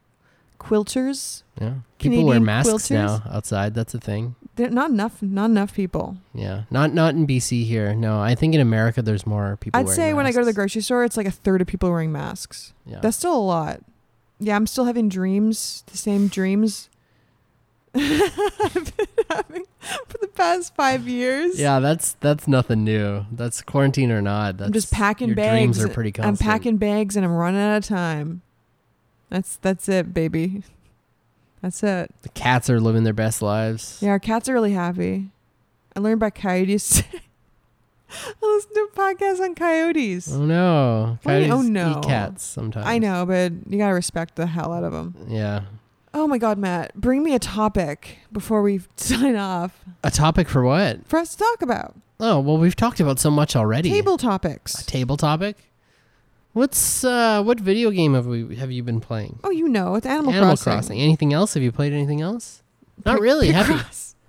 quilters. Yeah. People wear masks quilters? now outside. That's a thing. Not enough not enough people. Yeah. Not not in BC here. No. I think in America there's more people. I'd say when I go to the grocery store it's like a third of people wearing masks. Yeah. That's still a lot. Yeah, I'm still having dreams, the same dreams I've been having for the past 5 years. yeah, that's that's nothing new. That's quarantine or not. That's I'm just packing bags. Dreams are pretty constant. I'm packing bags and I'm running out of time. That's that's it, baby. That's it. The cats are living their best lives. Yeah, our cats are really happy. I learned about coyotes. [laughs] I listen to podcasts on coyotes. Oh no! Do you- oh, no. eat cats sometimes. I know, but you gotta respect the hell out of them. Yeah. Oh my god, Matt, bring me a topic before we [laughs] sign off A topic for what? for us to talk about. Oh well, we've talked about so much already. Table topics. A table topic. What's uh what video game have we have you been playing? Oh, you know, it's Animal, Animal Crossing. Crossing. Anything else? Have you played anything else? Not really. Have you?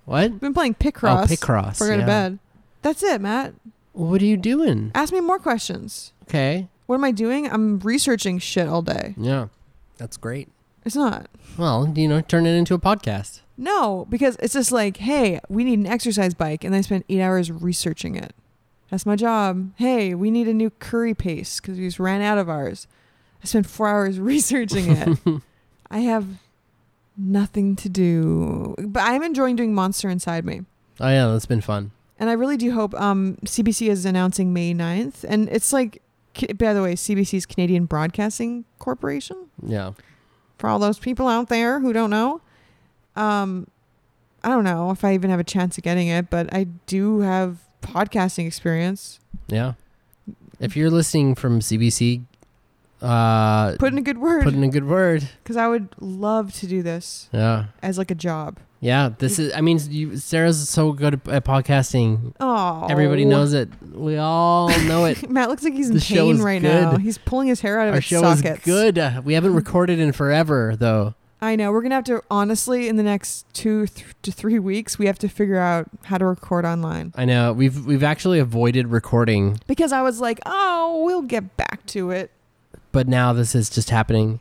What? I've been playing Picross. Oh, Picross. Before I go yeah. to bed. That's it, Matt. What are you doing? Ask me more questions. Okay. What am I doing? I'm researching shit all day. Yeah. That's great. It's not. Well, you know, turn it into a podcast. No, because it's just like, hey, we need an exercise bike, and I spend eight hours researching it. That's my job. Hey, we need a new curry paste because we just ran out of ours. I spent four hours [laughs] researching it. [laughs] I have nothing to do, but I'm enjoying doing Monster Inside Me. Oh yeah, that's been fun. And I really do hope um, CBC is announcing May 9th. And it's like, by the way, CBC's Canadian Broadcasting Corporation. Yeah. For all those people out there who don't know, um, I don't know if I even have a chance of getting it, but I do have podcasting experience. Yeah. If you're listening from CBC, uh, Put in a good word put in a good word. because I would love to do this Yeah. as like a job. Yeah. This is. I mean, you, Sarah's so good at, at podcasting. Oh, Everybody knows it. We all know it. [laughs] Matt looks like he's in The pain right good. now. He's pulling his hair out of Our its show sockets. is good. We haven't recorded in forever, though. I know. We're gonna have to honestly in the next two th- to three weeks. We have to figure out how to record online I know we've we've actually avoided recording, because I was like, oh, we'll get back to it. but now this is just happening.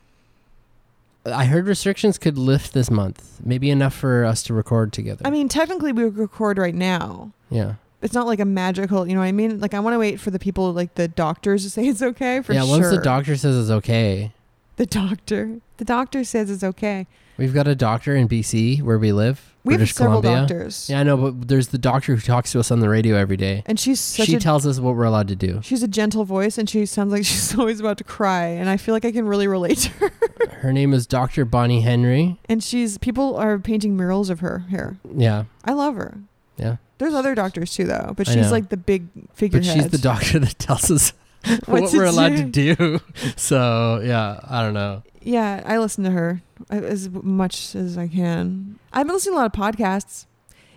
I heard restrictions could lift this month, maybe enough for us to record together. I mean, technically, we would record right now. yeah, It's not like a magical, you know what I mean? Like I want to wait for the people, like the doctors, to say it's okay for yeah. sure. Once the doctor says it's okay, the doctor, the doctor says it's okay. we've got a doctor in BC where we live, We British have several Columbia. doctors, Yeah, I know, but there's the doctor who talks to us on the radio every day. and she's such She a tells us what we're allowed to do. she's a gentle voice, and she sounds like [laughs] she's always about to cry, and I feel like I can really relate to her. [laughs] Her name is Dr. Bonnie Henry. And she's people are painting murals of her here. Yeah, I love her. yeah. There's other doctors too, though, but she's like the big figurehead. But she's the doctor that [laughs] tells us [laughs] what we're allowed to do. do. [laughs] So yeah, I don't know. Yeah, I listen to her uh, as much as I can. I've been listening to a lot of podcasts.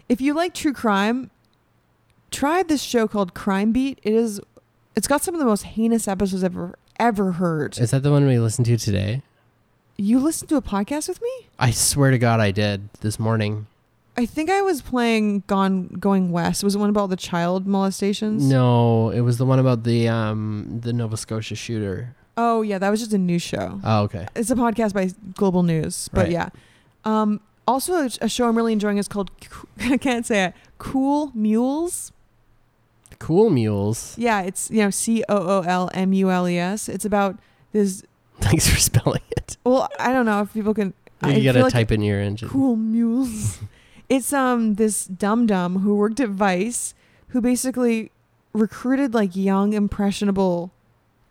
If you like true crime, try this show called Crime Beat. It is, it's got some of the most heinous episodes I've ever ever heard. Is that the one we listened to today? You listened to a podcast with me? I swear to God, I did this morning. I think I was playing Gone Going West. Was it one about the child molestations? No, it was the one about the um the Nova Scotia shooter. Oh yeah, that was just a news show. Oh, okay. It's a podcast by Global News, but Right. yeah. Um, also, a, a show I'm really enjoying is called [laughs] I can't say it. Cool Mules. Cool Mules. Yeah, it's you know C O O L M U L E S. It's about this. [laughs] Thanks for spelling it. Well, I don't know if people can. I You gotta feel like type in your engine. cool mules. [laughs] it's um this dum dum who worked at Vice, who basically recruited like young impressionable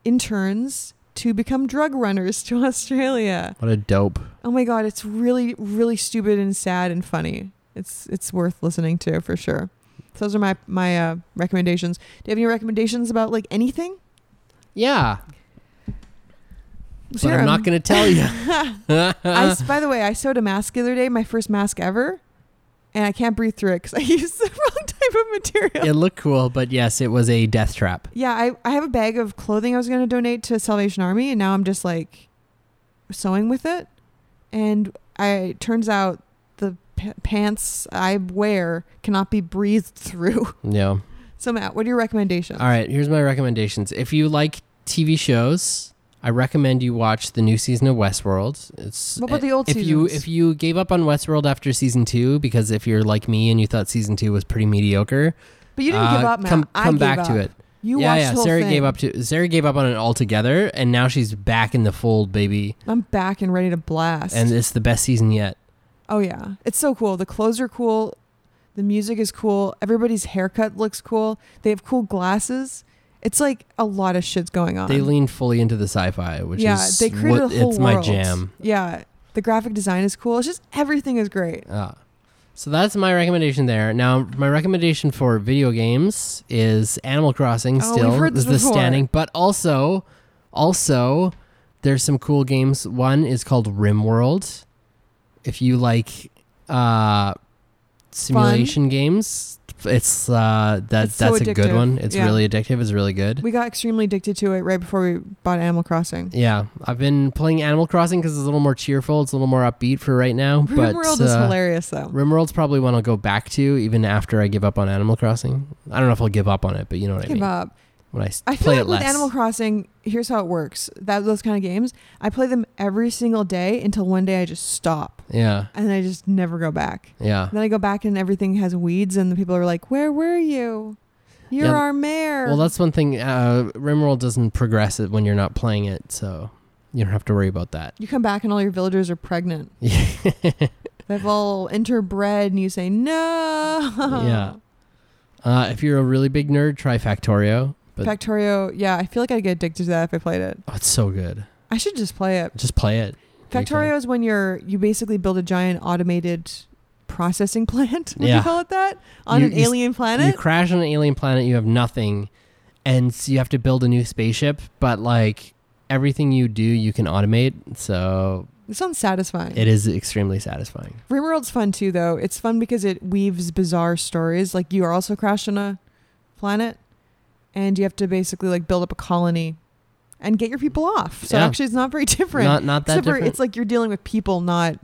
interns to become drug runners to [laughs] Australia. What a dope. Oh my god, it's really really stupid and sad and funny. It's it's worth listening to for sure. So those are my my uh, recommendations. Do you have any recommendations about like anything? Yeah, but I'm not gonna tell you. [laughs] I by the way, I sewed a mask the other day, my first mask ever, and I can't breathe through it because I [laughs] used the wrong type of material. it looked cool, but yes, it was a death trap. Yeah, I, I have a bag of clothing I was going to donate to Salvation Army, and now I'm just like sewing with it. And I turns out the p- pants I wear cannot be breathed through. [laughs] Yeah. So Matt, what are your recommendations? All right, here's my recommendations. If you like TV shows, I recommend you watch the new season of Westworld. It's What about the old if you if you gave up on Westworld after season two because if you're like me and you thought season two was pretty mediocre, But you didn't uh, give up, Matt. Come I come back up. to it. You yeah, watched yeah. the whole Sarah thing. gave up to Sarah gave up on it altogether, and now she's back in the fold, baby. I'm back and ready to blast. And it's the best season yet. oh yeah, it's so cool. The clothes are cool. The music is cool. Everybody's haircut looks cool. They have cool glasses. It's like a lot of shit's going on. They lean fully into the sci-fi, which yeah, is they created what, a whole it's world. my jam. Yeah, the graphic design is cool. It's just everything is great. Ah. So that's my recommendation there. Now, my recommendation for video games is Animal Crossing. Oh, Still, is the before. standing, but also, also, there's some cool games. One is called RimWorld. If you like uh, simulation games, it's uh, that It's so that's a good one. It's Yeah. really addictive. It's really good. We got extremely addicted to it right before we bought Animal Crossing. yeah, I've been playing Animal Crossing because it's a little more cheerful. It's a little more upbeat for right now. [laughs] but RimWorld is uh, hilarious though. RimWorld's probably one I'll go back to even after I give up on Animal Crossing. I don't know if I'll give up on it, but you know what I mean. Give up. When I, I feel play like it with less. Animal Crossing, here's how it works. That those kind of games, I play them every single day until one day I just stop yeah, and I just never go back. yeah. Then I go back and everything has weeds, and the people are like, "Where were you? You're Yeah, our mayor." Well, that's one thing. Uh, RimWorld doesn't progress it when you're not playing it, so you don't have to worry about that. you come back and all your villagers are pregnant. [laughs] They've all interbred, and you say no. yeah. Uh, if you're a really big nerd, try Factorio. But Factorio, yeah, I feel like I'd get addicted to that if I played it. oh, it's so good. I should just play it. Just play it. Factorio is when you're you basically build a giant automated processing [laughs] plant. Would Yeah. you call it that? On You- an you alien You crash on an alien planet, you have nothing, and so you have to build a new spaceship. But like everything you do, you can automate. So It sounds satisfying. it is extremely satisfying. RimWorld's fun too, though. It's fun because it weaves bizarre stories. Like you are also crashed on a planet, and you have to basically like build up a colony and get your people off. So Yeah. actually, it's not very [laughs] different. Not not that different. it's like you're dealing with people, not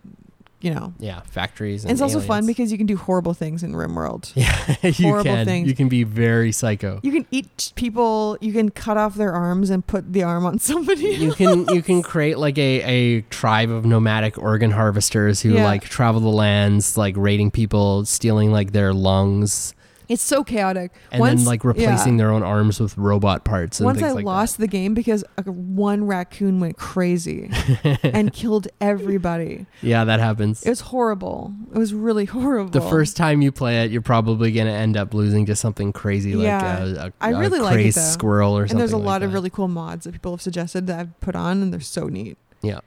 you know. yeah, factories. And And, it's also fun because you can do horrible things in RimWorld. [laughs] yeah, you horrible can. things. You can be very psycho. You can eat people. You can cut off their arms and put the arm on [laughs] somebody. you can you can create like a, a tribe of nomadic organ harvesters who Yeah. like travel the lands like raiding people stealing like their lungs It's so chaotic. and Once- then like replacing yeah. their own arms with robot parts and Once I like lost the game because uh, one raccoon went crazy [laughs] and killed everybody. yeah that happens It was horrible. It was really [laughs] horrible. the first time you play it you're probably going to end up losing to something crazy like Yeah. a, a, I a really like it, though. squirrel or something and there's a like lot of really cool mods that people have suggested that I've put on, and they're so neat. Yeah.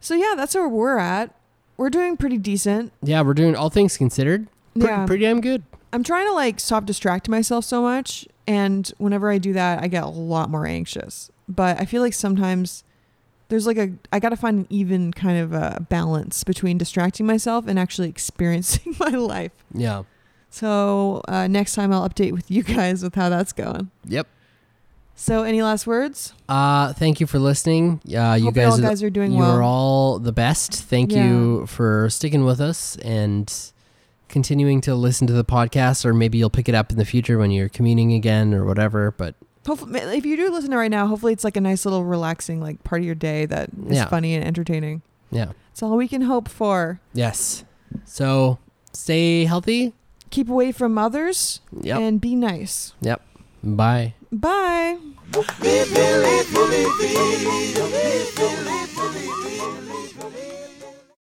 So yeah, that's where we're at. We're doing pretty decent. yeah we're doing all things considered pretty, yeah. pretty damn good I'm trying to like stop distracting myself so much, and whenever I do that, I get a lot more anxious. But I feel like sometimes there's like a I got to find an even kind of a balance between distracting myself and actually [laughs] experiencing my life. yeah So uh, next time I'll update with you [laughs] guys with how that's going. Yep. So any last words? Uh, thank you for listening. Uh, you guys, guys are doing you well. are all the best. Thank you for sticking with us and continuing to listen to the podcast, or maybe you'll pick it up in the future when you're commuting again or whatever. But Hopefully, if you do listen to it right now, hopefully it's like a nice little relaxing like part of your day that is Yeah. funny and entertaining. yeah, it's all we can hope for. yes. So stay healthy. Keep away from others Yep. and be nice. Yep. Bye. Bye.